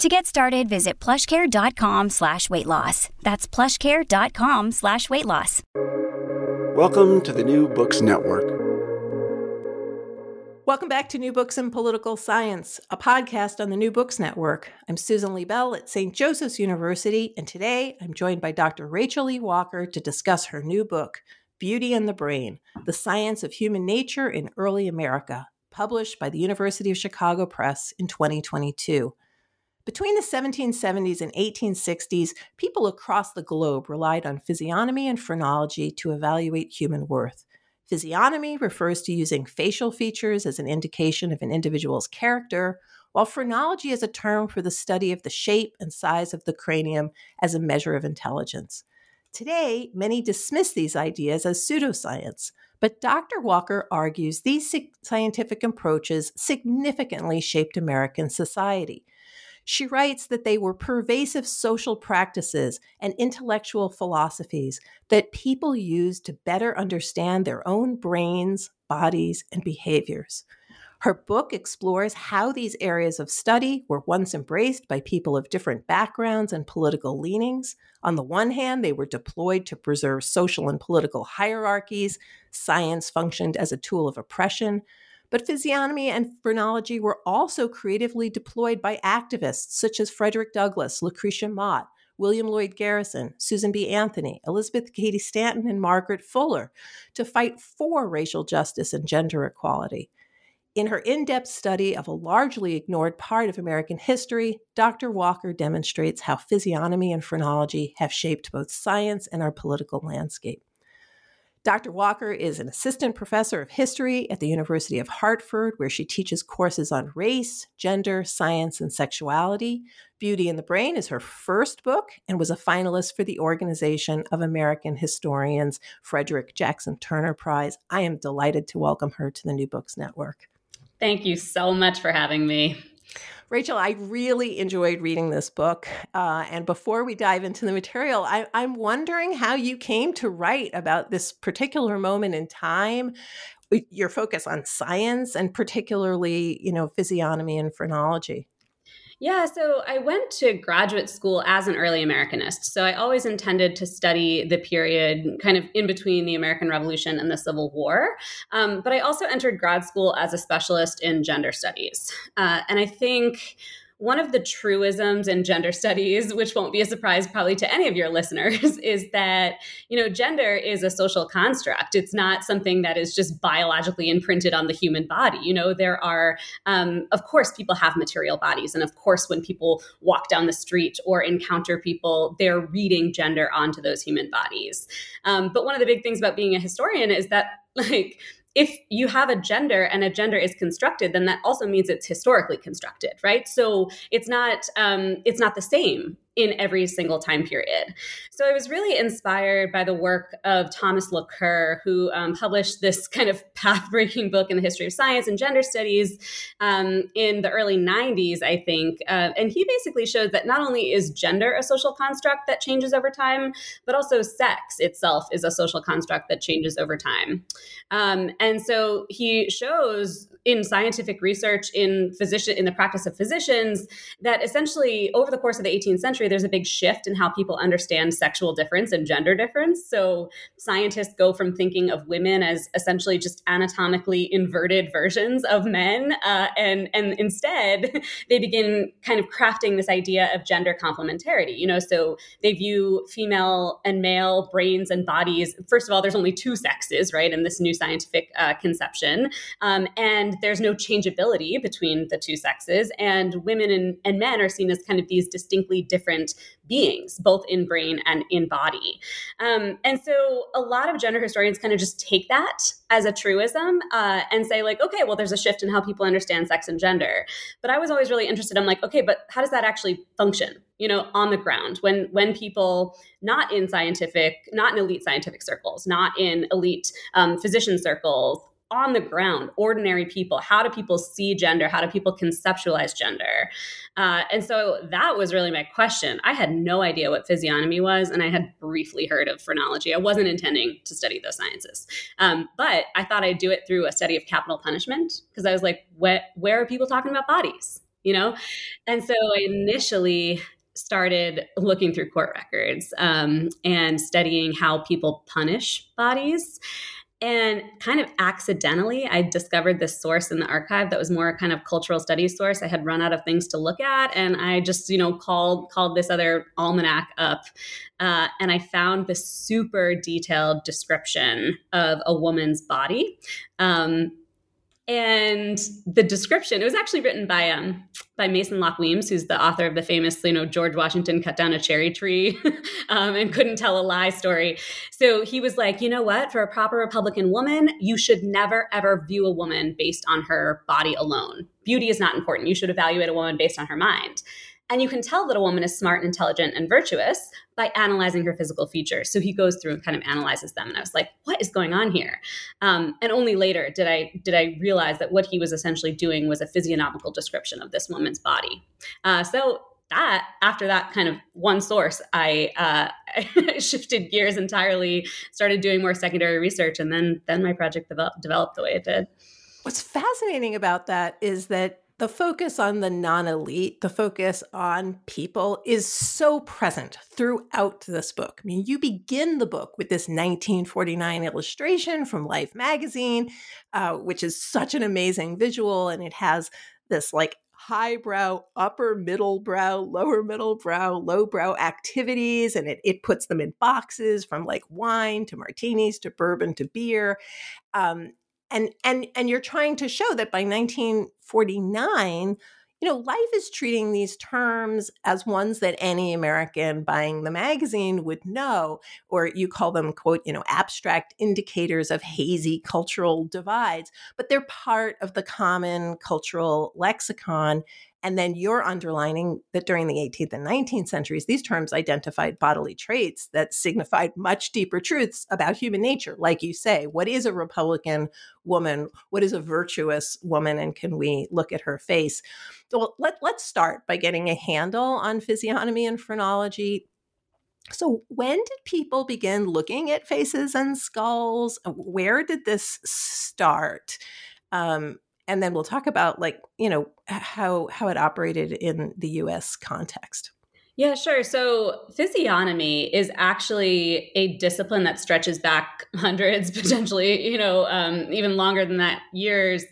To get started, visit plushcare.com slash weight loss. That's plushcare.com slash weight loss. Welcome to the New Books Network. Welcome back to New Books in Political Science, a podcast on the New Books Network. I'm Susan Liebell at St. Joseph's University, and today I'm joined by Dr. Rachel E. Walker to discuss her new book, Beauty and the Brain The Science of Human Nature in Early America, published by the University of Chicago Press in 2022. Between the 1770s and 1860s, people across the globe relied on physiognomy and phrenology to evaluate human worth. Physiognomy refers to using facial features as an indication of an individual's character, while phrenology is a term for the study of the shape and size of the cranium as a measure of intelligence. Today, many dismiss these ideas as pseudoscience, but Dr. Walker argues these scientific approaches significantly shaped American society. She writes that they were pervasive social practices and intellectual philosophies that people used to better understand their own brains, bodies, and behaviors. Her book explores how these areas of study were once embraced by people of different backgrounds and political leanings. On the one hand, they were deployed to preserve social and political hierarchies. Science functioned as a tool of oppression. But physiognomy and phrenology were also creatively deployed by activists such as Frederick Douglass, Lucretia Mott, William Lloyd Garrison, Susan B. Anthony, Elizabeth Cady Stanton, and Margaret Fuller to fight for racial justice and gender equality. In her in depth study of a largely ignored part of American history, Dr. Walker demonstrates how physiognomy and phrenology have shaped both science and our political landscape. Dr. Walker is an assistant professor of history at the University of Hartford, where she teaches courses on race, gender, science, and sexuality. Beauty in the Brain is her first book and was a finalist for the Organization of American Historians Frederick Jackson Turner Prize. I am delighted to welcome her to the New Books Network. Thank you so much for having me. Rachel, I really enjoyed reading this book. Uh, and before we dive into the material, I, I'm wondering how you came to write about this particular moment in time, your focus on science and particularly, you know, physiognomy and phrenology. Yeah, so I went to graduate school as an early Americanist. So I always intended to study the period kind of in between the American Revolution and the Civil War. Um, but I also entered grad school as a specialist in gender studies. Uh, and I think one of the truisms in gender studies, which won't be a surprise probably to any of your listeners, is that, you know, gender is a social construct. It's not something that is just biologically imprinted on the human body. You know, there are, um, of course, people have material bodies. And of course, when people walk down the street or encounter people, they're reading gender onto those human bodies. Um, but one of the big things about being a historian is that, like, if you have a gender and a gender is constructed then that also means it's historically constructed right? So it's not um, it's not the same in every single time period. So I was really inspired by the work of Thomas Laqueur, who um, published this kind of path breaking book in the history of science and gender studies um, in the early 90s, I think. Uh, and he basically showed that not only is gender a social construct that changes over time, but also sex itself is a social construct that changes over time. Um, and so he shows in scientific research in physician in the practice of physicians that essentially over the course of the 18th century there's a big shift in how people understand sexual difference and gender difference. So scientists go from thinking of women as essentially just anatomically inverted versions of men uh, and and instead they begin kind of crafting this idea of gender complementarity you know? So they view female and male brains and bodies first of all there's only two sexes right in this new scientific uh, conception. Um, and there's no changeability between the two sexes. And women and, and men are seen as kind of these distinctly different beings, both in brain and in body. Um, and so a lot of gender historians kind of just take that as a truism uh, and say, like, okay, well, there's a shift in how people understand sex and gender. But I was always really interested. I'm like, okay, but how does that actually function? you know on the ground when when people not in scientific not in elite scientific circles not in elite um, physician circles on the ground, ordinary people. How do people see gender? How do people conceptualize gender? Uh, and so that was really my question. I had no idea what physiognomy was, and I had briefly heard of phrenology. I wasn't intending to study those sciences, um, but I thought I'd do it through a study of capital punishment because I was like, where are people talking about bodies? You know, and so I initially started looking through court records um, and studying how people punish bodies. And kind of accidentally, I discovered this source in the archive that was more kind of cultural studies source. I had run out of things to look at, and I just, you know, called called this other almanac up, uh, and I found this super detailed description of a woman's body. Um, and the description it was actually written by um by mason locke weems who's the author of the famous you know george washington cut down a cherry tree um, and couldn't tell a lie story. So he was like you know what? For a proper republican woman you should never ever view a woman based on her body alone. Beauty is not important. You should evaluate a woman based on her mind. And you can tell that a woman is smart, and intelligent, and virtuous by analyzing her physical features. So he goes through and kind of analyzes them. And I was like, what is going on here? Um, and only later did I did I realize that what he was essentially doing was a physiognomical description of this woman's body. Uh, so that after that kind of one source i uh, shifted gears entirely started doing more secondary research and then then my project developed, developed the way it did what's fascinating about that is that the focus on the non elite, the focus on people is so present throughout this book. I mean, you begin the book with this 1949 illustration from Life magazine, uh, which is such an amazing visual, and it has this like highbrow, upper middle brow, lower middle brow, low brow activities, and it, it puts them in boxes from like wine to martinis to bourbon to beer. Um, and and and you're trying to show that by 1949 you know life is treating these terms as ones that any american buying the magazine would know or you call them quote you know abstract indicators of hazy cultural divides but they're part of the common cultural lexicon and then you're underlining that during the 18th and 19th centuries, these terms identified bodily traits that signified much deeper truths about human nature. Like you say, what is a Republican woman? What is a virtuous woman? And can we look at her face? So let, let's start by getting a handle on physiognomy and phrenology. So, when did people begin looking at faces and skulls? Where did this start? Um, and then we'll talk about like you know how how it operated in the US context. Yeah, sure. So physiognomy is actually a discipline that stretches back hundreds, potentially, you know, um, even longer than that, years.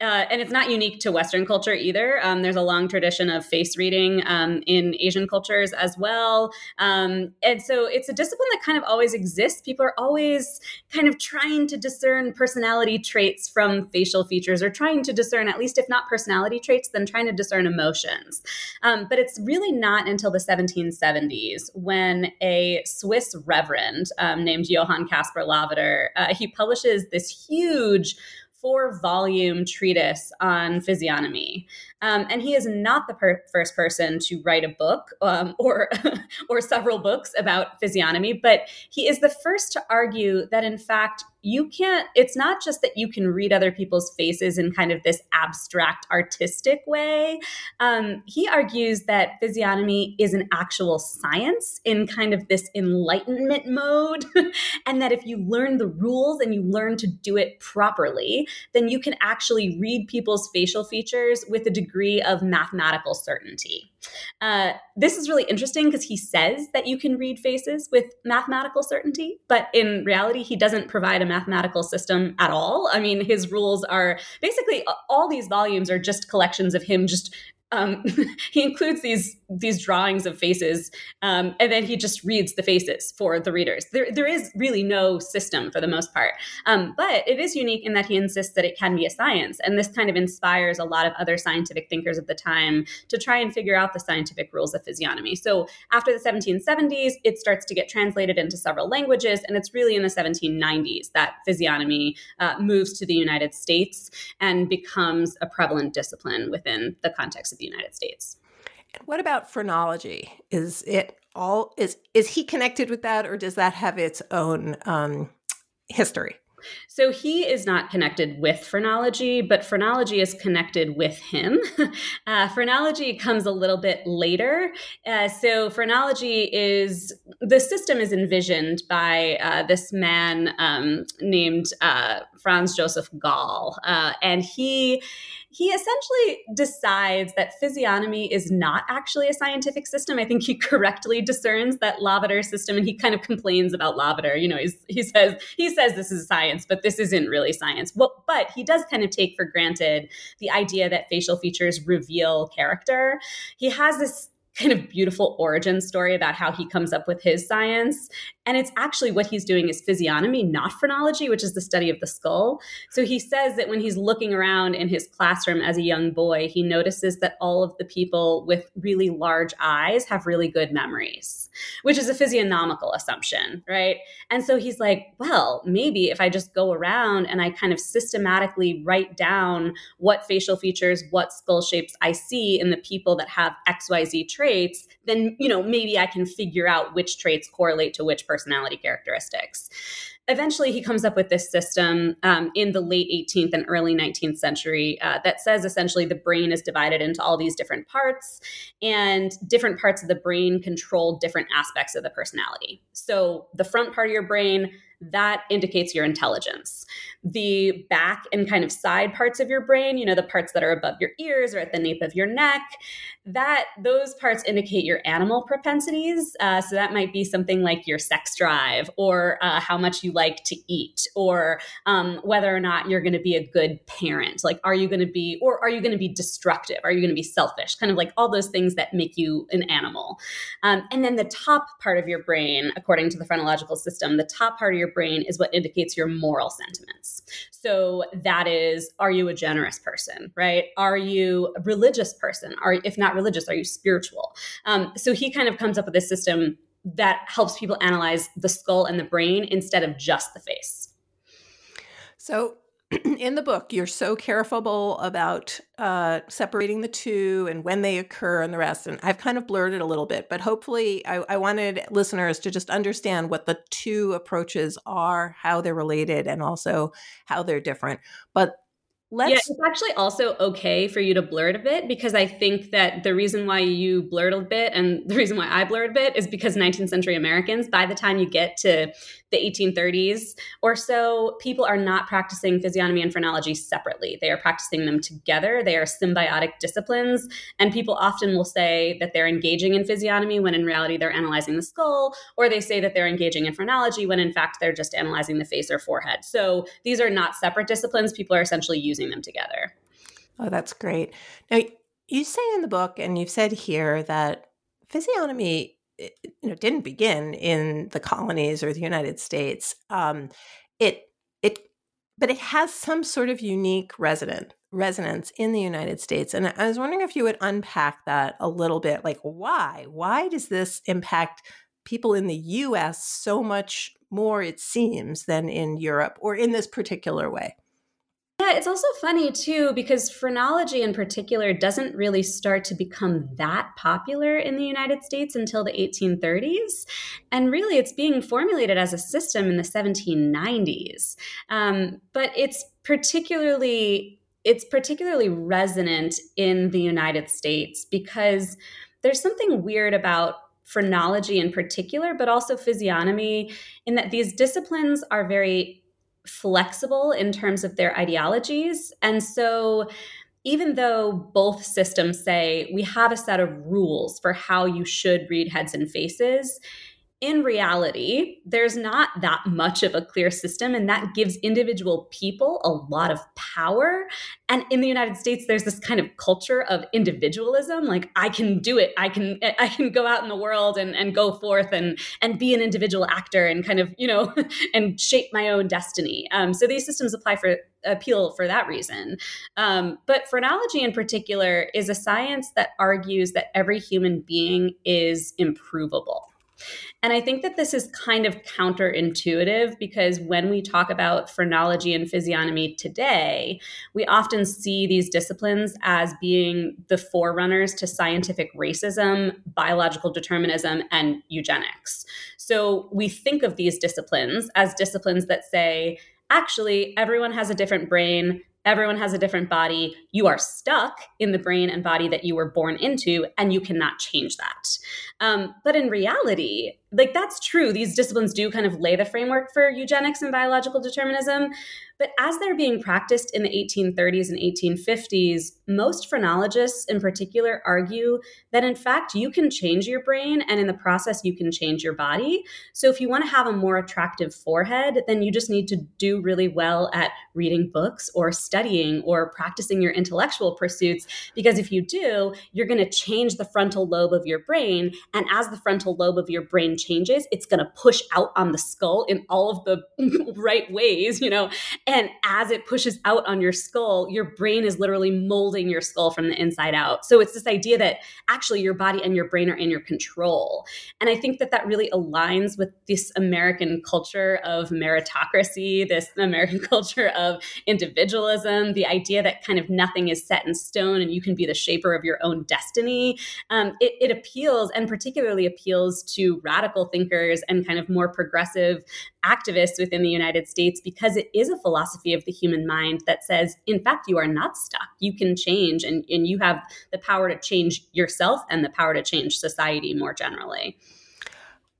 Uh, and it's not unique to Western culture either. Um, there's a long tradition of face reading um, in Asian cultures as well. Um, and so it's a discipline that kind of always exists. People are always kind of trying to discern personality traits from facial features or trying to discern, at least if not personality traits, then trying to discern emotions. Um, but it's really not until the 1770s when a Swiss reverend um, named Johann Caspar Lavater, uh, he publishes this huge four volume treatise on physiognomy. Um, and he is not the per- first person to write a book um, or, or several books about physiognomy, but he is the first to argue that, in fact, you can't, it's not just that you can read other people's faces in kind of this abstract artistic way. Um, he argues that physiognomy is an actual science in kind of this enlightenment mode. and that if you learn the rules and you learn to do it properly, then you can actually read people's facial features with a degree of mathematical certainty. Uh, this is really interesting because he says that you can read faces with mathematical certainty, but in reality, he doesn't provide a mathematical system at all. I mean, his rules are basically all these volumes are just collections of him just um, he includes these these drawings of faces, um, and then he just reads the faces for the readers. There, there is really no system for the most part, um, but it is unique in that he insists that it can be a science, and this kind of inspires a lot of other scientific thinkers of the time to try and figure out the scientific rules of physiognomy. So after the 1770s, it starts to get translated into several languages, and it's really in the 1790s that physiognomy uh, moves to the United States and becomes a prevalent discipline within the context of the United States. And What about phrenology? Is it all is is he connected with that, or does that have its own um, history? So he is not connected with phrenology, but phrenology is connected with him. Uh, phrenology comes a little bit later. Uh, so phrenology is the system is envisioned by uh, this man um, named uh, Franz Joseph Gall, uh, and he he essentially decides that physiognomy is not actually a scientific system. I think he correctly discerns that Lavater system, and he kind of complains about Lavater. You know, he says he says this is science, but this isn't really science. Well, but he does kind of take for granted the idea that facial features reveal character. He has this kind of beautiful origin story about how he comes up with his science. And it's actually what he's doing is physiognomy, not phrenology, which is the study of the skull. So he says that when he's looking around in his classroom as a young boy, he notices that all of the people with really large eyes have really good memories, which is a physiognomical assumption, right? And so he's like, well, maybe if I just go around and I kind of systematically write down what facial features, what skull shapes I see in the people that have XYZ traits, then, you know, maybe I can figure out which traits correlate to which person personality characteristics. Eventually, he comes up with this system um, in the late 18th and early 19th century uh, that says essentially the brain is divided into all these different parts, and different parts of the brain control different aspects of the personality. So, the front part of your brain, that indicates your intelligence. The back and kind of side parts of your brain, you know, the parts that are above your ears or at the nape of your neck, that those parts indicate your animal propensities. Uh, so that might be something like your sex drive or uh, how much you like to eat or um, whether or not you're going to be a good parent. Like, are you going to be, or are you going to be destructive? Are you going to be selfish? Kind of like all those things that make you an animal. Um, and then the top part of your brain, according to the phrenological system, the top part of your brain is what indicates your moral sentiments. So that is, are you a generous person, right? Are you a religious person? Are, if not religious? Are you spiritual? Um, so he kind of comes up with a system that helps people analyze the skull and the brain instead of just the face. So in the book, you're so careful about uh, separating the two and when they occur and the rest. And I've kind of blurred it a little bit, but hopefully, I, I wanted listeners to just understand what the two approaches are, how they're related, and also how they're different. But Let's... Yeah, it's actually also okay for you to blur it a bit because I think that the reason why you blurred a bit and the reason why I blurred a bit is because 19th century Americans, by the time you get to the 1830s or so, people are not practicing physiognomy and phrenology separately. They are practicing them together. They are symbiotic disciplines. And people often will say that they're engaging in physiognomy when in reality they're analyzing the skull, or they say that they're engaging in phrenology when in fact they're just analyzing the face or forehead. So these are not separate disciplines. People are essentially using them together. Oh, that's great. Now, you say in the book, and you've said here, that physiognomy you know didn't begin in the colonies or the United States. Um, it it but it has some sort of unique resident resonance in the United States. And I was wondering if you would unpack that a little bit. Like why? Why does this impact people in the US so much more, it seems, than in Europe or in this particular way? Yeah, it's also funny too because phrenology in particular doesn't really start to become that popular in the United States until the 1830s. And really, it's being formulated as a system in the 1790s. Um, but it's particularly it's particularly resonant in the United States because there's something weird about phrenology in particular, but also physiognomy, in that these disciplines are very flexible in terms of their ideologies. And so, even though both systems say we have a set of rules for how you should read heads and faces, in reality, there's not that much of a clear system, and that gives individual people a lot of power. And in the United States, there's this kind of culture of individualism. Like I can do it. I can I can go out in the world and, and go forth and and be an individual actor and kind of, you know, and shape my own destiny. Um, so these systems apply for appeal for that reason. Um, but phrenology in particular is a science that argues that every human being is improvable. And I think that this is kind of counterintuitive because when we talk about phrenology and physiognomy today, we often see these disciplines as being the forerunners to scientific racism, biological determinism, and eugenics. So we think of these disciplines as disciplines that say, actually, everyone has a different brain everyone has a different body. You are stuck in the brain and body that you were born into, and you cannot change that. Um, but in reality, like that's true. These disciplines do kind of lay the framework for eugenics and biological determinism. But as they're being practiced in the 1830s and 1850s, most phrenologists in particular argue that in fact you can change your brain and in the process you can change your body. So if you want to have a more attractive forehead, then you just need to do really well at reading books or studying or practicing your intellectual pursuits. Because if you do, you're going to change the frontal lobe of your brain. And as the frontal lobe of your brain changes, it's going to push out on the skull in all of the right ways, you know. And as it pushes out on your skull, your brain is literally molding your skull from the inside out. So it's this idea that actually your body and your brain are in your control. And I think that that really aligns with this American culture of meritocracy, this American culture of individualism, the idea that kind of nothing is set in stone and you can be the shaper of your own destiny. Um, it, it appeals and particularly appeals to radical radical thinkers and kind of more progressive activists within the United States because it is a philosophy of the human mind that says, in fact, you are not stuck. You can change and, and you have the power to change yourself and the power to change society more generally.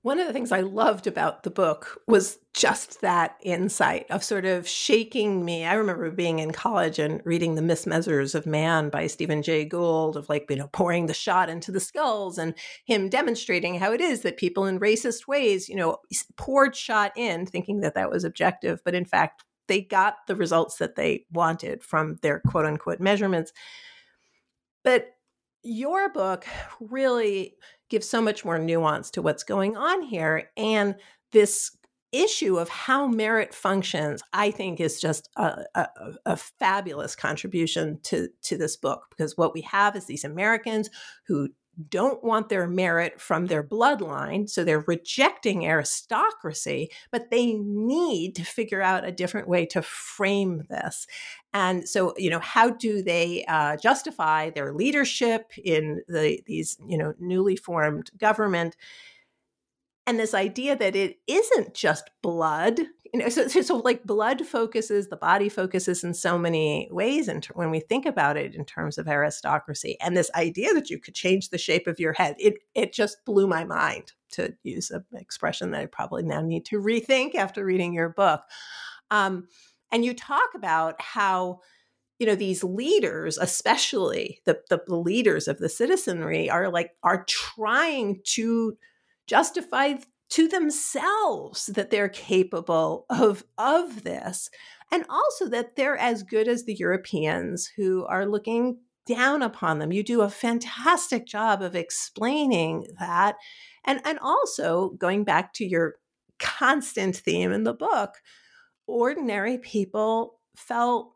One of the things I loved about the book was just that insight of sort of shaking me. I remember being in college and reading The Mismeasures of Man by Stephen Jay Gould, of like, you know, pouring the shot into the skulls and him demonstrating how it is that people in racist ways, you know, poured shot in thinking that that was objective. But in fact, they got the results that they wanted from their quote unquote measurements. But your book really gives so much more nuance to what's going on here. And this issue of how merit functions, I think, is just a, a, a, fabulous contribution to, to this book because what we have is these Americans who don't want their merit from their bloodline. So they're rejecting aristocracy, but they need to figure out a different way to frame this. And so, you know, how do they uh, justify their leadership in the, these, you know, newly formed government? And this idea that it isn't just blood, you know, so, so, like blood focuses, the body focuses in so many ways. And when we think about it in terms of aristocracy, and this idea that you could change the shape of your head, it it just blew my mind. To use an expression that I probably now need to rethink after reading your book. Um, and you talk about how you know these leaders especially the, the leaders of the citizenry are like are trying to justify to themselves that they're capable of of this and also that they're as good as the Europeans who are looking down upon them. You do a fantastic job of explaining that. And and also going back to your constant theme in the book, ordinary people felt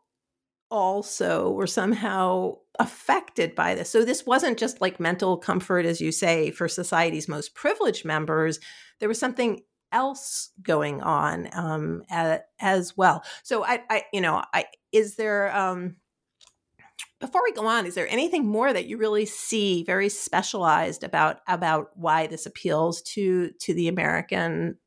also were somehow affected by this. So this wasn't just like mental comfort, as you say, for society's most privileged members. There was something else going on um, as, as, well. So I, I, you know, I is there um, before we go on, is there anything more that you really see very specialized about about why this appeals to to the American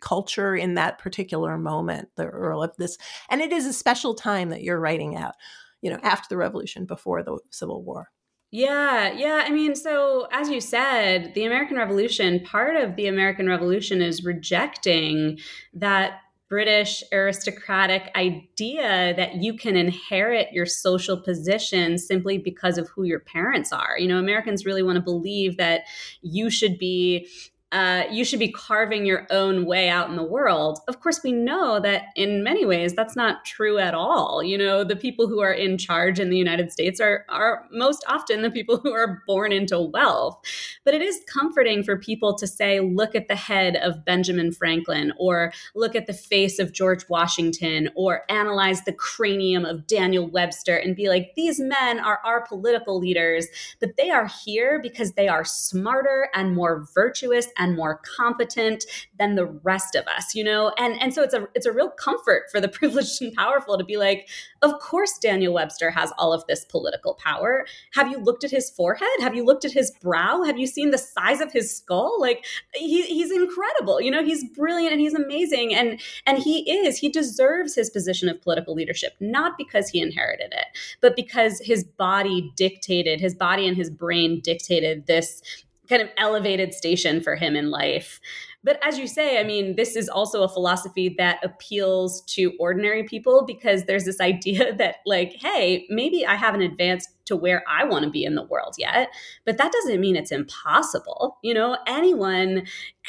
culture in that particular moment, the Earl of this, and it is a special time that you're writing out, you know, after the Revolution, before the Civil War. Yeah, yeah. I mean, so as you said, the American Revolution, part of the American Revolution is rejecting that British aristocratic idea that you can inherit your social position simply because of who your parents are. You know, Americans really want to believe that you should be uh, you should be carving your own way out in the world. Of course, we know that in many ways that's not true at all. You know, the people who are in charge in the United States are are most often the people who are born into wealth. But it is comforting for people to say, look at the head of Benjamin Franklin, or look at the face of George Washington, or analyze the cranium of Daniel Webster and be like, these men are our political leaders, but they are here because they are smarter and more virtuous and more competent than the rest of us, you know? And and so it's a it's a real comfort for the privileged and powerful to be like, of course Daniel Webster has all of this political power. Have you looked at his forehead? Have you looked at his brow? Have you seen the size of his skull? Like he, he's incredible. You know, he's brilliant and he's amazing and and he is. He deserves his position of political leadership not because he inherited it, but because his body dictated, his body and his brain dictated this kind of elevated station for him in life. But as you say, I mean, this is also a philosophy that appeals to ordinary people because there's this idea that, like, hey, maybe I have an advanced to where I want to be in the world yet, but that doesn't mean it's impossible. You know, anyone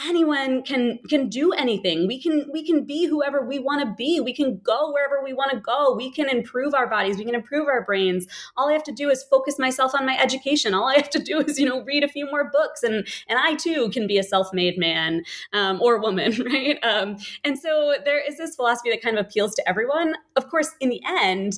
anyone can can do anything. We can we can be whoever we want to be. We can go wherever we want to go. We can improve our bodies. We can improve our brains. All I have to do is focus myself on my education. All I have to do is, you know, read a few more books and and I too can be a self-made man um, or woman, right? Um, and so there is this philosophy that kind of appeals to everyone. Of course, in the end,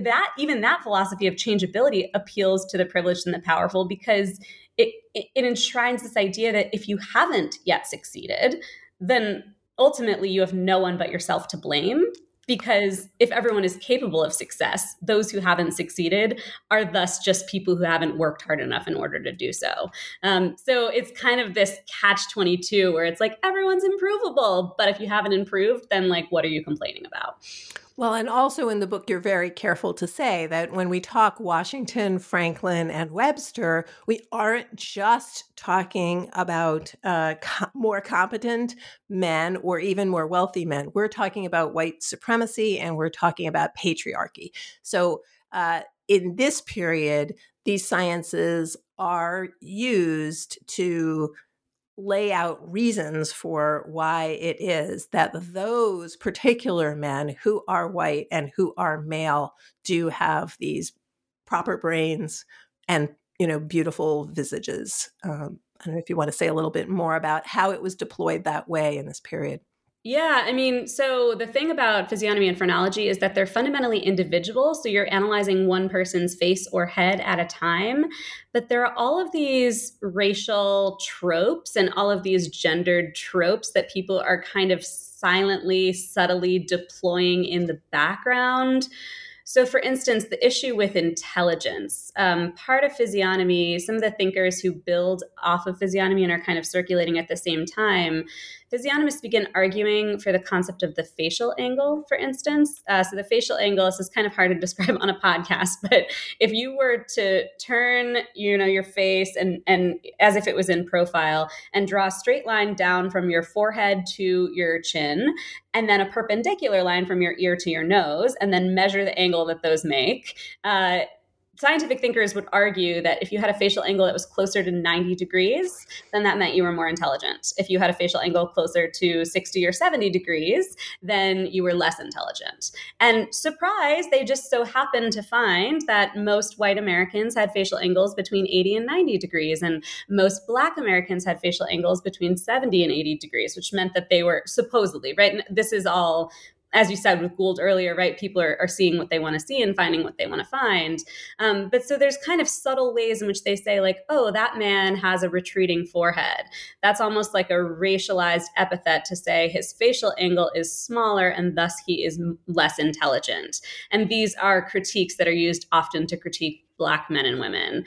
that even that philosophy of changeability appeals to the privileged and the powerful because it, it, it enshrines this idea that if you haven't yet succeeded, then ultimately you have no one but yourself to blame because if everyone is capable of success, those who haven't succeeded are thus just people who haven't worked hard enough in order to do so. Um, so it's kind of this catch 22 where it's like everyone's improvable, but if you haven't improved, then like, what are you complaining about? Well, and also in the book, you're very careful to say that when we talk Washington, Franklin, and Webster, we aren't just talking about uh, co- more competent men or even more wealthy men. We're talking about white supremacy and we're talking about patriarchy. So, uh, in this period, these sciences are used to lay out reasons for why it is that those particular men who are white and who are male do have these proper brains and you know beautiful visages. Um, i don't know if you want to say a little bit more about how it was deployed that way in this period yeah, I mean, so the thing about physiognomy and phrenology is that they're fundamentally individual. So you're analyzing one person's face or head at a time. But there are all of these racial tropes and all of these gendered tropes that people are kind of silently, subtly deploying in the background. So, for instance, the issue with intelligence, um, part of physiognomy, some of the thinkers who build off of physiognomy and are kind of circulating at the same time physiognomists begin arguing for the concept of the facial angle, for instance. Uh, so the facial angle, this is kind of hard to describe on a podcast, but if you were to turn, you know, your face and and as if it was in profile and draw a straight line down from your forehead to your chin, and then a perpendicular line from your ear to your nose, and then measure the angle that those make. Uh, scientific thinkers would argue that if you had a facial angle that was closer to 90 degrees, then that meant you were more intelligent. If you had a facial angle closer to 60 or 70 degrees, then you were less intelligent. And surprise, they just so happened to find that most white Americans had facial angles between 80 and 90 degrees, and most black Americans had facial angles between 70 and 80 degrees, which meant that they were supposedly, right? And this is all as you said with Gould earlier, right? People are, are seeing what they want to see and finding what they want to find. Um, but so there's kind of subtle ways in which they say, like, oh, that man has a retreating forehead. That's almost like a racialized epithet to say his facial angle is smaller and thus he is less intelligent. And these are critiques that are used often to critique Black men and women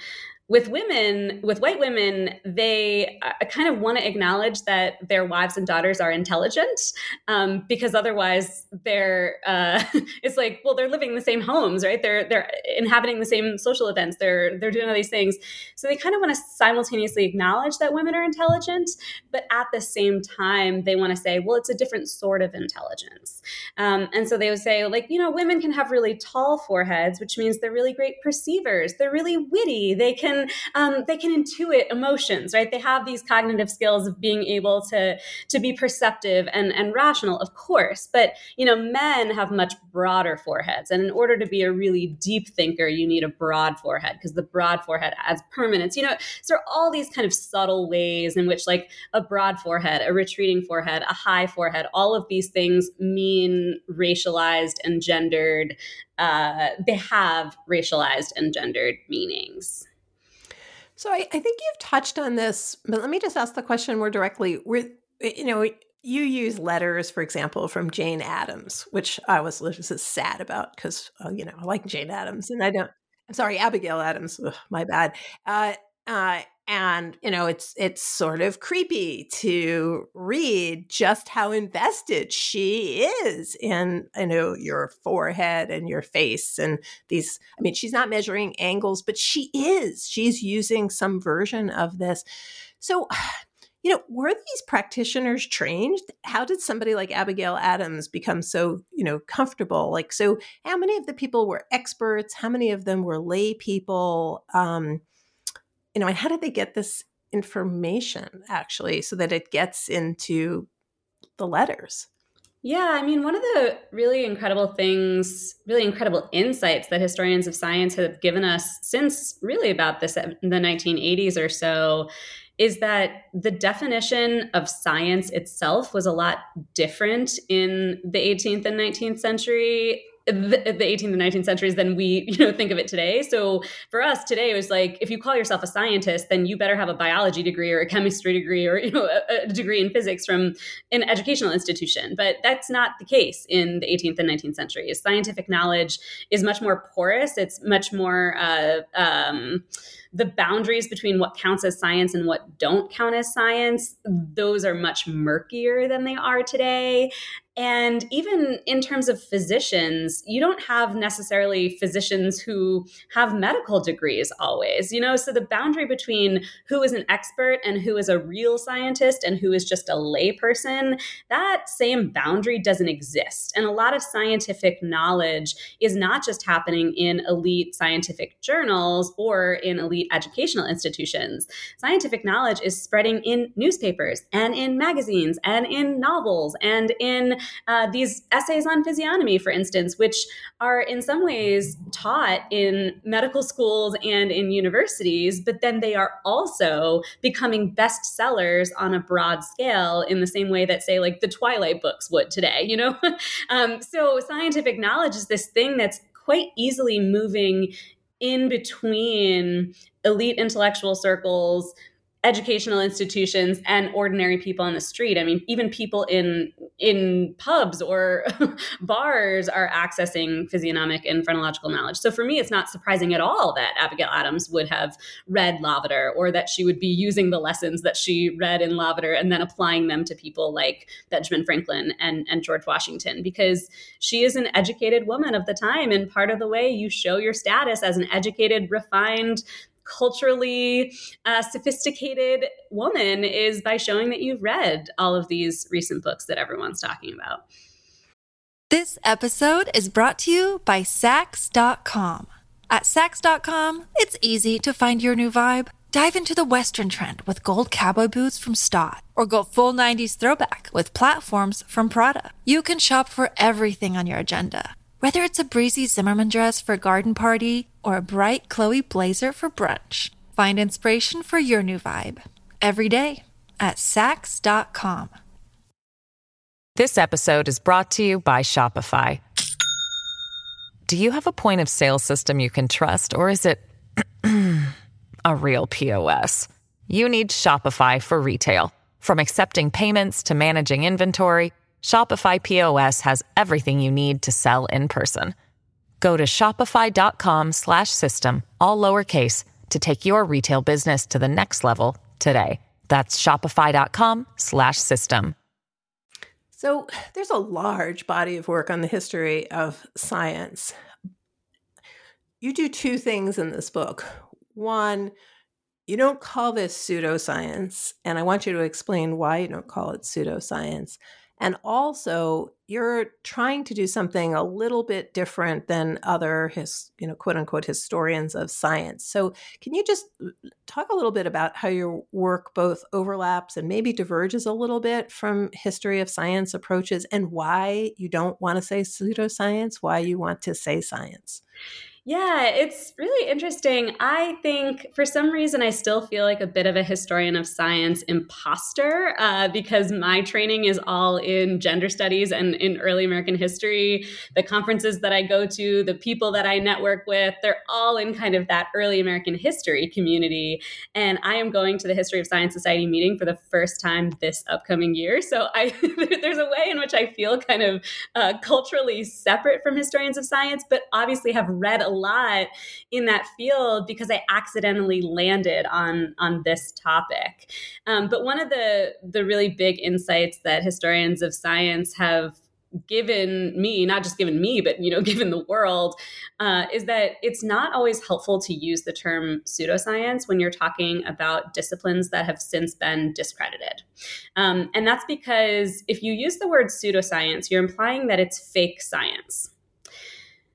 with women, with white women, they uh, kind of want to acknowledge that their wives and daughters are intelligent, um, because otherwise, they're uh, it's like, well, they're living in the same homes, right? They're they're inhabiting the same social events. They're they're doing all these things, so they kind of want to simultaneously acknowledge that women are intelligent, but at the same time, they want to say, well, it's a different sort of intelligence, um, and so they would say, like, you know, women can have really tall foreheads, which means they're really great perceivers. They're really witty. They um, they can intuit emotions, right? They have these cognitive skills of being able to to be perceptive and and rational, of course. But you know, men have much broader foreheads, and in order to be a really deep thinker, you need a broad forehead because the broad forehead adds permanence. You know, so all these kind of subtle ways in which like a broad forehead, a retreating forehead, a high forehead, all of these things mean racialized and gendered. Uh, they have racialized and gendered meanings. So I, I, think you've touched on this, but let me just ask the question more directly. Where you know you use letters, for example, from Jane Addams, which I was just sad about because uh, you know I like Jane Addams, and I don't. I'm sorry, Abigail Adams. Ugh, my bad. Uh, uh, and you know it's it's sort of creepy to read just how invested she is in you know your forehead and your face and these i mean she's not measuring angles but she is. She's using some version of this. So you know were these practitioners trained? How did somebody like abigail adams become so you know comfortable? Like so how many of the people were experts? How many of them were lay people? Um you know, and how did they get this information actually so that it gets into the letters? Yeah, I mean, one of the really incredible things, really incredible insights that historians of science have given us since really about this the 1980s or so is that the definition of science itself was a lot different in the 18th and 19th century the, the 18th and 19th centuries than we you know think of it today. So for us today it was like if you call yourself a scientist then you better have a biology degree or a chemistry degree or you know a, a degree in physics from an educational institution. But that's not the case in the 18th and 19th centuries. Scientific knowledge is much more porous. It's much more uh, um, the boundaries between what counts as science and what don't count as science those are much murkier than they are today and even in terms of physicians, you don't have necessarily physicians who have medical degrees always, you know? So the boundary between who is an expert and who is a real scientist and who is just a layperson, that same boundary doesn't exist. And a lot of scientific knowledge is not just happening in elite scientific journals or in elite educational institutions. Scientific knowledge is spreading in newspapers and in magazines and in novels and in uh, these essays on physiognomy, for instance, which are in some ways taught in medical schools and in universities, but then they are also becoming bestsellers on a broad scale in the same way that, say, like the Twilight books would today, you know? um, so scientific knowledge is this thing that's quite easily moving in between elite intellectual circles educational institutions and ordinary people on the street. I mean even people in in pubs or bars are accessing physiognomic and phrenological knowledge. So for me it's not surprising at all that abigail adams would have read lavater or that she would be using the lessons that she read in lavater and then applying them to people like benjamin franklin and, and george washington because she is an educated woman of the time. And part of the way you show your status as an educated refined culturally uh, sophisticated woman is by showing that you've read all of these recent books that everyone's talking about. This episode is brought to you by Saks.com. At Saks.com, it's easy to find your new vibe. Dive into the Western trend with gold cowboy boots from Staud, or go full 90s throwback with platforms from Prada. You can shop for everything on your agenda whether it's a breezy Zimmermann dress for a garden party or a bright Chloe blazer for brunch, find inspiration for your new vibe every day at Saks.com. This episode is brought to you by Shopify. Do you have a point of sale system you can trust, or is it a real POS? You need Shopify for retail. From accepting payments to managing inventory, Shopify POS has everything you need to sell in person. Go to shopify.com slash system, all lowercase to take your retail business to the next level today. That's shopify.com slash system. So, there's a large body of work on the history of science. You do two things in this book. One, you don't call this pseudoscience, and I want you to explain why you don't call it pseudoscience. And also, you're trying to do something a little bit different than other his, you know, quote unquote historians of science. So, can you just talk a little bit about how your work both overlaps and maybe diverges a little bit from history of science approaches and why you don't want to say pseudoscience, why you want to say science? Yeah, it's really interesting. I think for some reason I still feel like a bit of a historian of science imposter uh, because my training is all in gender studies and in early American history. The conferences that I go to, the people that I network with, they're all in kind of that early American history community. And I am going to the History of Science Society meeting for the first time this upcoming year. So I there's a way in which I feel kind of uh, culturally separate from historians of science, but obviously have read a lot in that field because I accidentally landed on on this topic. Um, but one of the the really big insights that historians of science have given me not just given me but you know given the world uh, is that it's not always helpful to use the term pseudoscience when you're talking about disciplines that have since been discredited um, and that's because if you use the word pseudoscience you're implying that it's fake science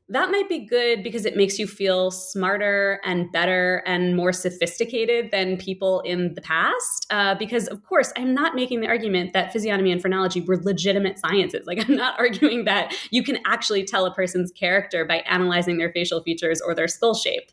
that might be good because it makes you feel smarter and better and more sophisticated than people in the past. Uh, because, of course, I'm not making the argument that physiognomy and phrenology were legitimate sciences. Like, I'm not arguing that you can actually tell a person's character by analyzing their facial features or their skull shape.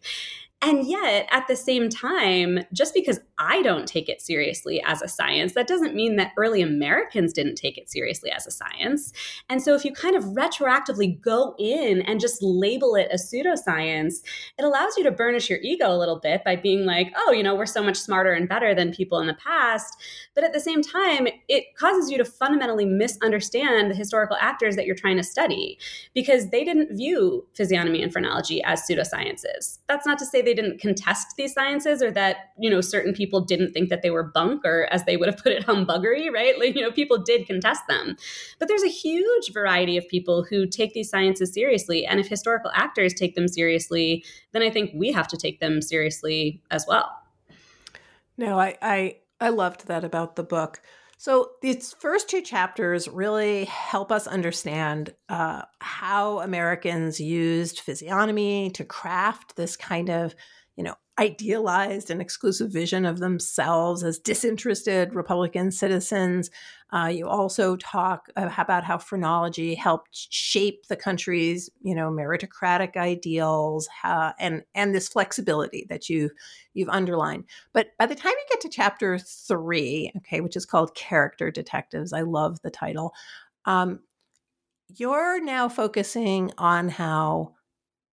And yet, at the same time, just because I don't take it seriously as a science, that doesn't mean that early Americans didn't take it seriously as a science. And so, if you kind of retroactively go in and just label it a pseudoscience, it allows you to burnish your ego a little bit by being like, oh, you know, we're so much smarter and better than people in the past. But at the same time, it causes you to fundamentally misunderstand the historical actors that you're trying to study because they didn't view physiognomy and phrenology as pseudosciences. That's not to say they they didn't contest these sciences or that you know certain people didn't think that they were bunk or as they would have put it humbuggery right? Like you know people did contest them. But there's a huge variety of people who take these sciences seriously. And if historical actors take them seriously then i think we have to take them seriously as well. No i i, I loved that about the book so these first two chapters really help us understand uh, how Americans used physiognomy to craft this kind of, you know, idealized and exclusive vision of themselves as disinterested Republican citizens. Uh, you also talk about how phrenology helped shape the country's, you know, meritocratic ideals and and this flexibility that you you've underlined. But by the time you get to chapter three, okay, which is called Character Detectives, I love the title. Um, you're now focusing on how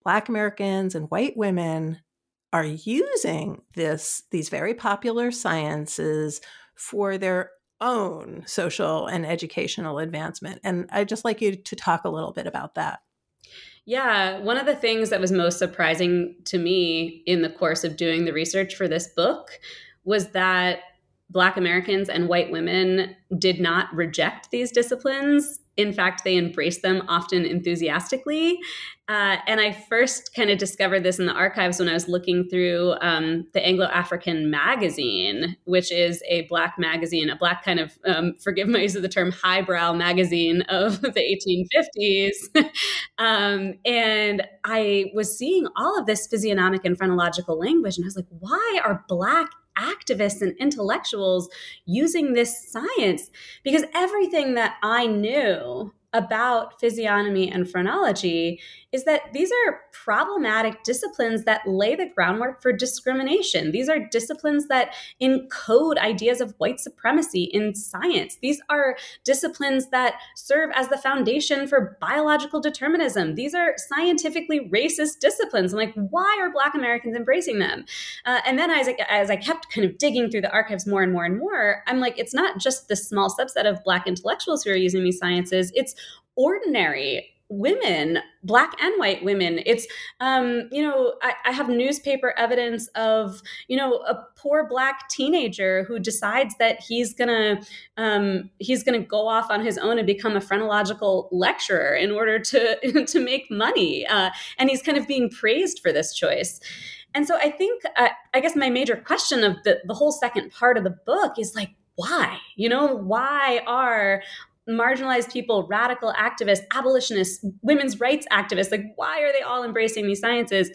Black Americans and white women are using this these very popular sciences for their own social and educational advancement. And I'd just like you to talk a little bit about that. Yeah, one of the things that was most surprising to me in the course of doing the research for this book was that Black Americans and white women did not reject these disciplines in fact, they embraced them often enthusiastically. Uh, and I first kind of discovered this in the archives when I was looking through um, the Anglo African magazine, which is a black magazine, a black kind of, um, forgive my use of the term, highbrow magazine of the 1850s. um, and I was seeing all of this physiognomic and phrenological language, and I was like, why are black activists and intellectuals using this science because everything that I knew about physiognomy and phrenology is that these are problematic disciplines that lay the groundwork for discrimination. These are disciplines that encode ideas of white supremacy in science. These are disciplines that serve as the foundation for biological determinism. These are scientifically racist disciplines. I'm like, why are Black Americans embracing them? Uh, and then as I, as I kept kind of digging through the archives more and more and more, I'm like, it's not just the small subset of Black intellectuals who are using these sciences, it's ordinary women black and white women. It's um you know I, I, have newspaper evidence of you know a poor black teenager who decides that he's gonna um he's gonna go off on his own and become a phrenological lecturer in order to to make money uh, and he's kind of being praised for this choice. And so i think uh, i guess my major question of the the whole second part of the book is like why? You know why are marginalized people, radical activists, abolitionists, women's rights activists. Like, why are they all embracing these sciences?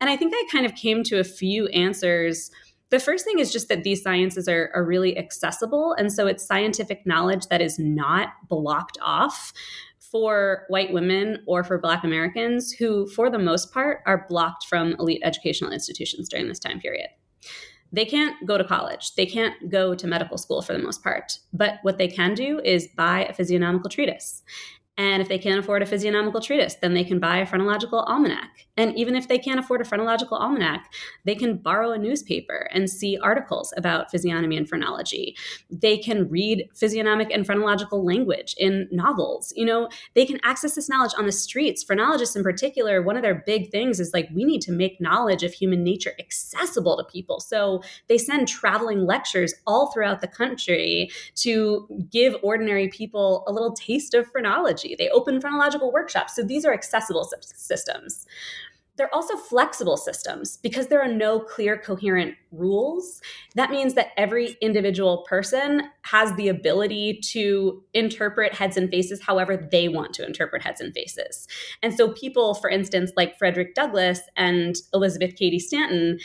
And I think I kind of came to a few answers. The first thing is just that these sciences are, are really accessible. And so it's scientific knowledge that is not blocked off for white women or for Black Americans who, for the most part, are blocked from elite educational institutions during this time period they can't go to college. They can't go to medical school for the most part. But what they can do is buy a physiognomical treatise. And if they can't afford a physiognomical treatise, then they can buy a phrenological almanac. And even if they can't afford a phrenological almanac, they can borrow a newspaper and see articles about physiognomy and phrenology. They can read physiognomic and phrenological language in novels. You know, they can access this knowledge on the streets. Phrenologists, in particular, one of their big things is like, we need to make knowledge of human nature accessible to people. So they send traveling lectures all throughout the country to give ordinary people a little taste of phrenology they open phrenological workshops. So these are accessible systems. They're also flexible systems because there are no clear, coherent rules. That means that every individual person has the ability to interpret heads and faces however they want to interpret heads and faces. And so, people, for instance, like Frederick Douglass and Elizabeth Cady Stanton,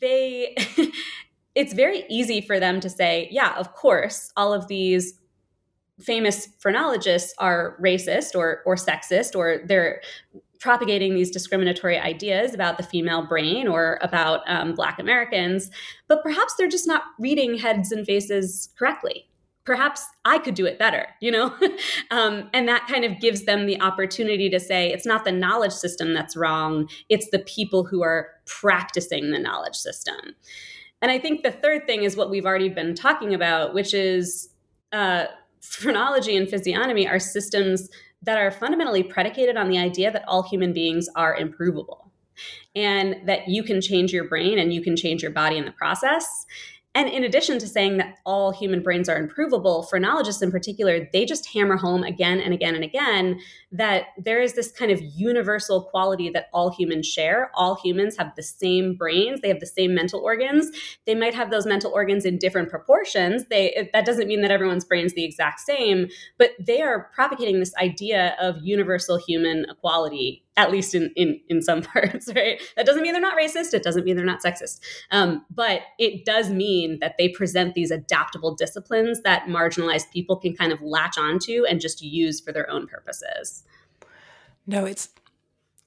they. it's very easy for them to say, yeah, of course, all of these famous phrenologists are racist or or sexist or they're propagating these discriminatory ideas about the female brain or about um, black americans but perhaps they're just not reading heads and faces correctly. Perhaps i could do it better you know? Um, and that kind of gives them the opportunity to say it's not the knowledge system that's wrong it's the people who are practicing the knowledge system. And i think the third thing is what we've already been talking about which is uh, phrenology and physiognomy are systems that are fundamentally predicated on the idea that all human beings are improvable and that you can change your brain and you can change your body in the process. And in addition to saying that all human brains are improvable, phrenologists in particular, they just hammer home again and again and again that there is this kind of universal quality that all humans share. All humans have the same brains, they have the same mental organs. They might have those mental organs in different proportions. They that doesn't mean that everyone's brain's the exact same, but they are propagating this idea of universal human equality at least in in in some parts, right? That doesn't mean they're not racist. It doesn't mean they're not sexist. Um, but it does mean that they present these adaptable disciplines that marginalized people can kind of latch onto and just use for their own purposes. No, it's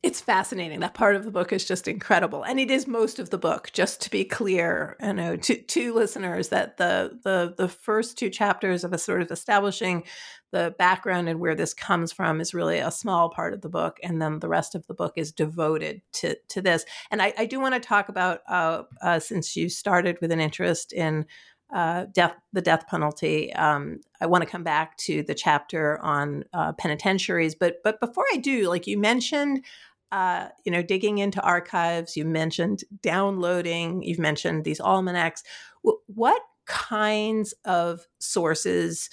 it's fascinating. That part of the book is just incredible, and it is most of the book. Just to be clear, you know, to to listeners, that the the the first two chapters of a sort of establishing the background and where this comes from is really a small part of the book, and then the rest of the book is devoted to to this. And I, I do want to talk about uh, uh, since you started with an interest in uh, death, the death penalty. Um, I want to come back to the chapter on uh, penitentiaries, but but before I do, like you mentioned, uh, you know, digging into archives. You mentioned downloading. You've mentioned these almanacs. W- what kinds of sources?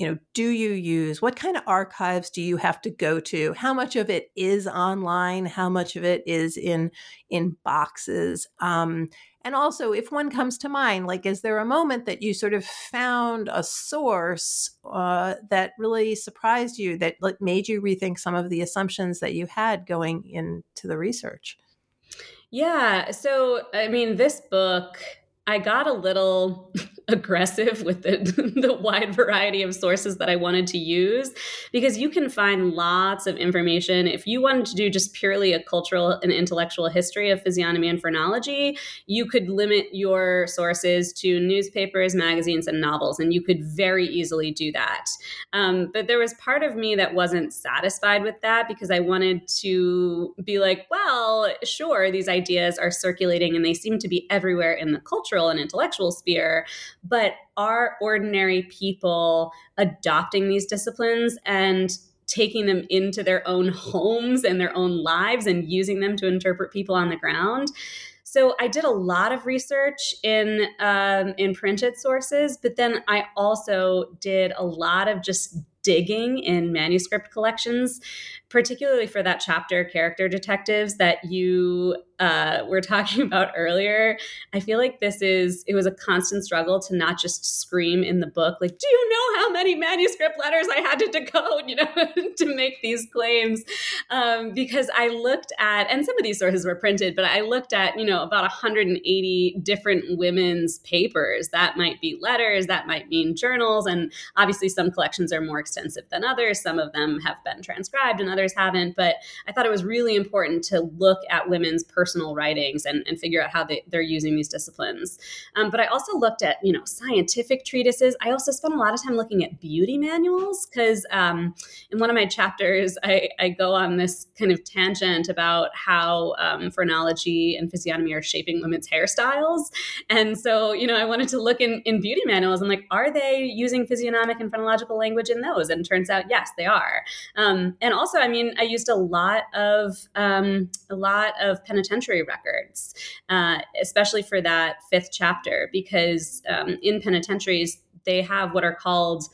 You know do you use what kind of archives do you have to go to? How much of it is online? How much of it is in in boxes? Um, and also if one comes to mind like is there a moment that you sort of found a source uh, that really surprised you that like, made you rethink some of the assumptions that you had going into the research? Yeah so i mean this book I got a little aggressive with the, the wide variety of sources that I wanted to use because you can find lots of information. If you wanted to do just purely a cultural and intellectual history of physiognomy and phrenology, you could limit your sources to newspapers, magazines, and novels, and you could very easily do that. Um, but there was part of me that wasn't satisfied with that because I wanted to be like, well, sure, these ideas are circulating and they seem to be everywhere in the cultural and intellectual sphere but are ordinary people adopting these disciplines and taking them into their own homes and their own lives and using them to interpret people on the ground? So I did a lot of research in um, in printed sources, but then I also did a lot of just digging in manuscript collections, particularly for that chapter, character detectives that you uh, were talking about earlier. I feel like this is, it was a constant struggle to not just scream in the book, like, do you know how many manuscript letters I had to decode, you know, to make these claims? Um, because I looked at, and some of these sources were printed, but I looked at, you know, about 180 different women's papers. That might be letters, that might mean journals, and obviously some collections are more extensive than others. Some of them have been transcribed and others haven't. But I thought it was really important to look at women's personal writings and, and figure out how they, they're using these disciplines. Um, but I also looked at, you know, scientific treatises. I also spent a lot of time looking at beauty manuals because um, in one of my chapters, I, I, go on this kind of tangent about how um, phrenology and physiognomy are shaping women's hairstyles. And so, you know, I wanted to look in, in beauty manuals and like, are they using physiognomic and phrenological language in those? And it turns out, yes, they are. Um, and also, I mean, I used a lot of um, a lot of penitentiary records, uh, especially for that fifth chapter, because um, in penitentiaries they have what are called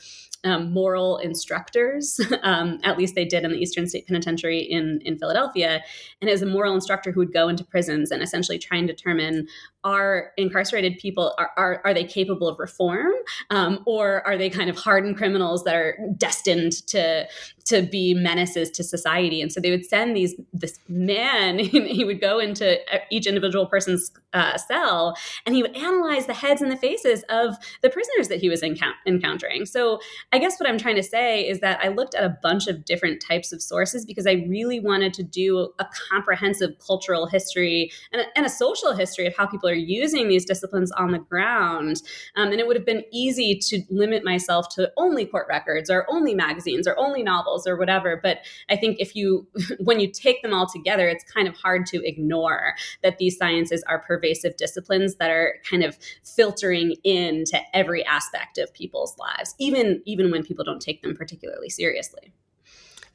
um, moral instructors. Um, at least they did in the Eastern State Penitentiary in, in Philadelphia. And as a moral instructor who would go into prisons and essentially try and determine are incarcerated people are, are, are they capable of reform? Um, or are they kind of hardened criminals that are destined to to be menaces to society? And so they would send these this man he would go into each individual person's uh, cell and he would analyze the heads and the faces of the prisoners that he was encou- encountering. So i guess what i'm trying to say is that i looked at a bunch of different types of sources because i really wanted to do a comprehensive cultural history and a, and a social history of how people are using these disciplines on the ground. Um, and it would have been easy to limit myself to only court records or only magazines or only novels or whatever. But I think if you, when you take them all together, it's kind of hard to ignore that these sciences are pervasive disciplines that are kind of filtering into every aspect of people's lives, even even when people don't take them particularly seriously.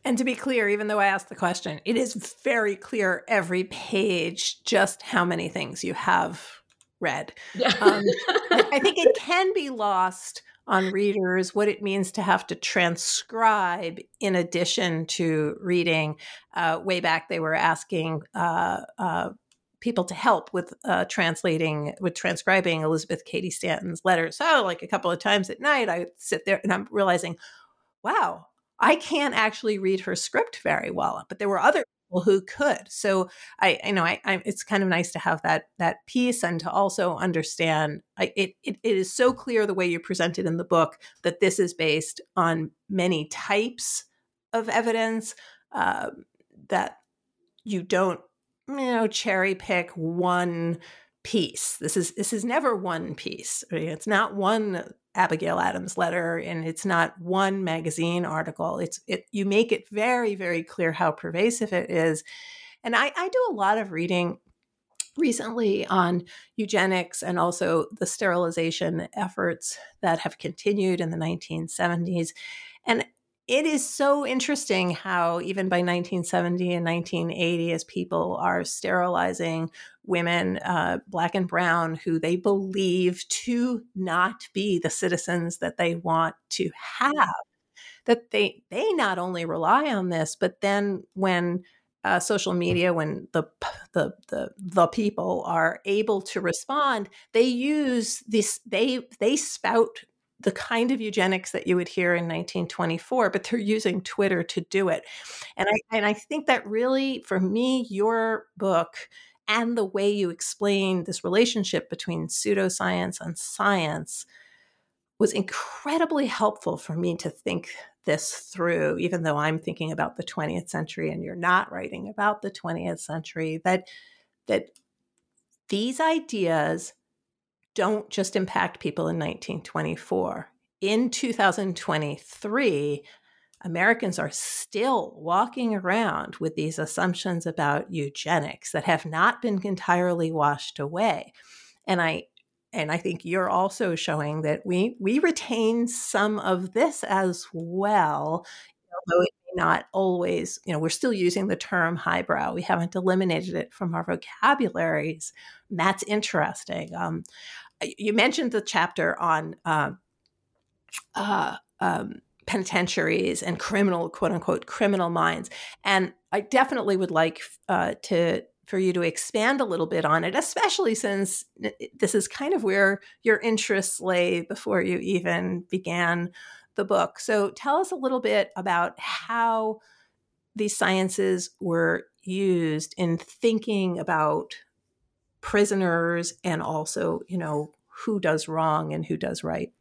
And to be clear, even though I asked the question, it is very clear every page just how many things you have read. Yeah. um, I think it can be lost on readers what it means to have to transcribe in addition to reading. Uh, way back, they were asking uh, uh, people to help with uh, translating, with transcribing Elizabeth Cady Stanton's letters. So, like a couple of times at night, I sit there and I'm realizing, wow, I can't actually read her script very well, but there were other people who could. So I, you know I, I, it's kind of nice to have that that piece and to also understand. I, it, it it is so clear the way you present it in the book that this is based on many types of evidence uh, that you don't you know cherry pick one piece. This is this is never one piece. It's not one Abigail Adams letter and it's not one magazine article. It's it you make it very, very clear how pervasive it is. And I, I do a lot of reading recently on eugenics and also the sterilization efforts that have continued in the 1970s. And it is so interesting how even by 1970 and 1980 as people are sterilizing women uh, black and brown who they believe to not be the citizens that they want to have that they they not only rely on this but then when uh, social media when the, the the the people are able to respond they use this they they spout the kind of eugenics that you would hear in 1924, but they're using Twitter to do it. And I and I think that really, for me, your book and the way you explain this relationship between pseudoscience and science was incredibly helpful for me to think this through, even though I'm thinking about the 20th century and you're not writing about the 20th century, that that these ideas don't just impact people in 1924. In 2023, Americans are still walking around with these assumptions about eugenics that have not been entirely washed away. And I and I think you're also showing that we we retain some of this as well, although it may not always, you know, we're still using the term highbrow. We haven't eliminated it from our vocabularies. That's interesting. Um, you mentioned the chapter on uh, uh, um, penitentiaries and criminal, quote unquote, criminal minds. And I definitely would like uh, to for you to expand a little bit on it, especially since this is kind of where your interests lay before you even began the book. So tell us a little bit about how these sciences were used in thinking about prisoners and also, you know, who does wrong and who does right.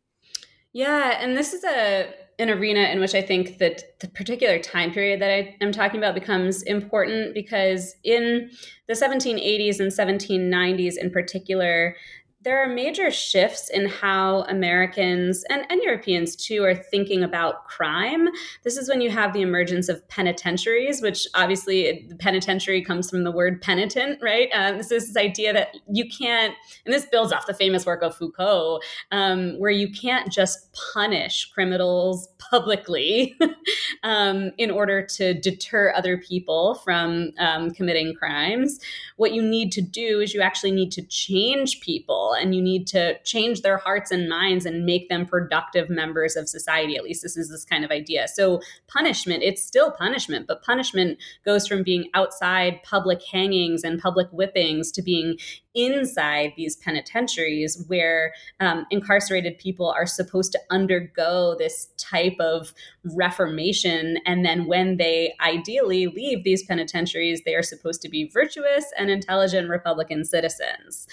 Yeah, and this is a an arena in which I think that the particular time period that I am talking about becomes important because in the 1780s and 1790s in particular, there are major shifts in how Americans and, and Europeans too are thinking about crime. This is when you have the emergence of penitentiaries, which obviously the penitentiary comes from the word penitent, right? Um, this is this idea that you can't, and this builds off the famous work of Foucault, um, where you can't just punish criminals publicly um, in order to deter other people from um, committing crimes. What you need to do is you actually need to change people and you need to change their hearts and minds and make them productive members of society. At least this is this kind of idea. So, punishment, it's still punishment, but punishment goes from being outside public hangings and public whippings to being inside these penitentiaries where um, incarcerated people are supposed to undergo this type of reformation. And then when they ideally leave these penitentiaries, they are supposed to be virtuous and intelligent Republican citizens.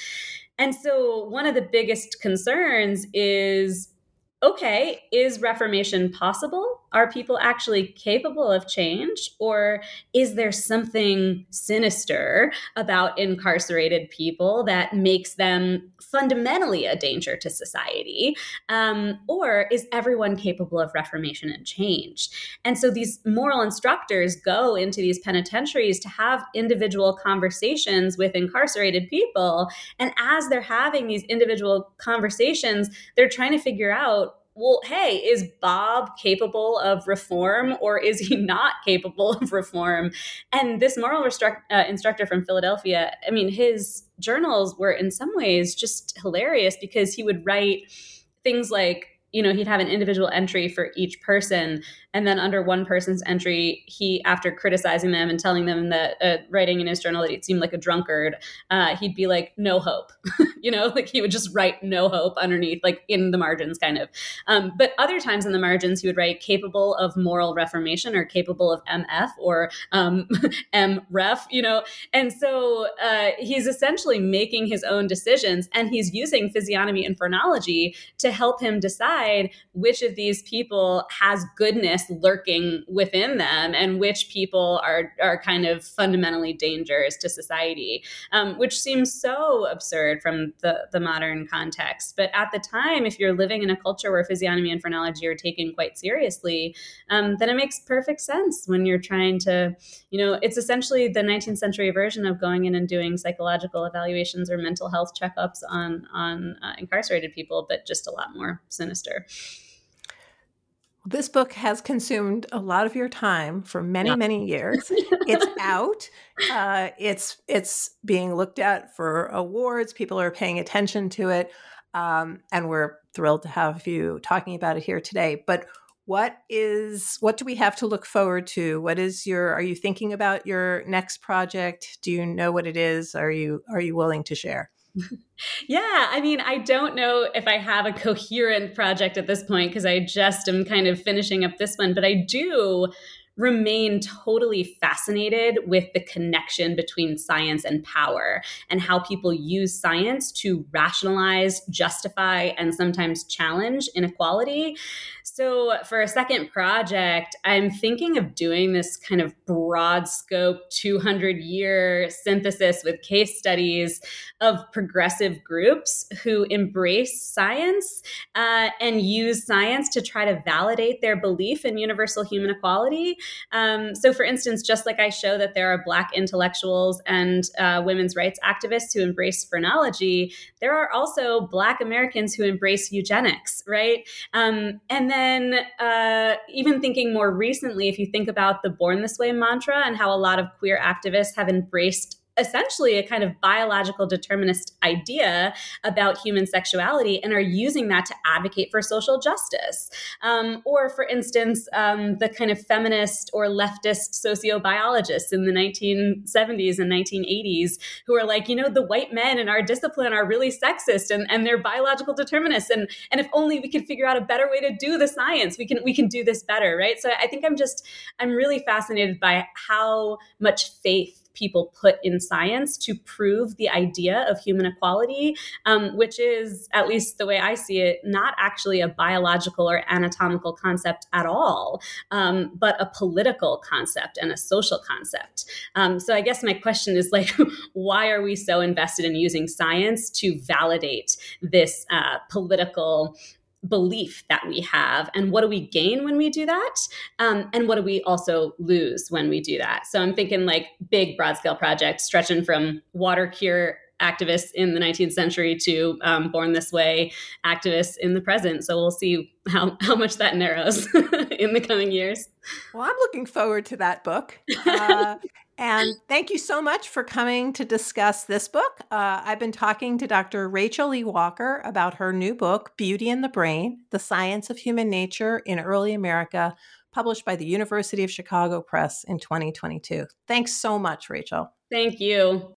And so one of the biggest concerns is okay, is reformation possible? Are people actually capable of change? Or is there something sinister about incarcerated people that makes them fundamentally a danger to society? Um, or is everyone capable of reformation and change? And so these moral instructors go into these penitentiaries to have individual conversations with incarcerated people. And as they're having these individual conversations, they're trying to figure out well, hey, is Bob capable of reform or is he not capable of reform? And this moral restruct- uh, instructor from Philadelphia, I mean, his journals were in some ways just hilarious because he would write things like, you know, he'd have an individual entry for each person and then under one person's entry, he, after criticizing them and telling them that, uh, writing in his journal that he seemed like a drunkard, uh, he'd be like, no hope. you know, like he would just write no hope underneath, like in the margins, kind of. Um, but other times in the margins, he would write capable of moral reformation or capable of MF or um, MREF, you know. And so uh, he's essentially making his own decisions and he's using physiognomy and phrenology to help him decide which of these people has goodness lurking within them and which people are are kind of fundamentally dangerous to society um, which seems so absurd from the the modern context. But at the time if you're living in a culture where physiognomy and phrenology are taken quite seriously um, then it makes perfect sense when you're trying to you know it's essentially the 19th century version of going in and doing psychological evaluations or mental health checkups on on uh, incarcerated people but just a lot more sinister this book has consumed a lot of your time for many, yeah. many years. it's out. Uh, it's it's being looked at for awards. People are paying attention to it, um, and we're thrilled to have you talking about it here today. But what is what do we have to look forward to? What is your? Are you thinking about your next project? Do you know what it is? Are you are you willing to share? Yeah, I mean, I don't know if I have a coherent project at this point because I just am kind of finishing up this one, but I do remain totally fascinated with the connection between science and power and how people use science to rationalize, justify, and sometimes challenge inequality. So, for a second project, I'm thinking of doing this kind of broad scope 200 year synthesis with case studies of progressive groups who embrace science uh, and use science to try to validate their belief in universal human equality. Um, so, for instance, just like I show that there are Black intellectuals and uh, women's rights activists who embrace phrenology, there are also Black Americans who embrace eugenics, right? Um, and then then uh, even thinking more recently, if you think about the Born This Way mantra and how a lot of queer activists have embraced essentially a kind of biological determinist idea about human sexuality and are using that to advocate for social justice. Um, or, for instance, um, the kind of feminist or leftist sociobiologists in the 1970s and 1980s who are like, you know, the white men in our discipline are really sexist and, and they're biological determinists. And, and if only we could figure out a better way to do the science, we can we can do this better, right? So I think I'm just I'm really fascinated by how much faith people put in science to prove the idea of human equality, um, which is, at least the way I see it, not actually a biological or anatomical concept at all, um, but a political concept and a social concept. Um, so I guess my question is like, why are we so invested in using science to validate this uh, political belief that we have and what do we gain when we do that? Um, and what do we also lose when we do that? So i'm thinking like big broad scale projects stretching from water cure activists in the 19th century to um, born this way activists in the present so we'll see how, how much that narrows in the coming years well i'm looking forward to that book uh, and thank you so much for coming to discuss this book. Uh, I've been talking to Dr. Rachel E. Walker about her new book, Beauty and the Brain The Science of Human Nature in Early America, published by the University of Chicago Press in 2022. Thanks so much, Rachel. Thank you.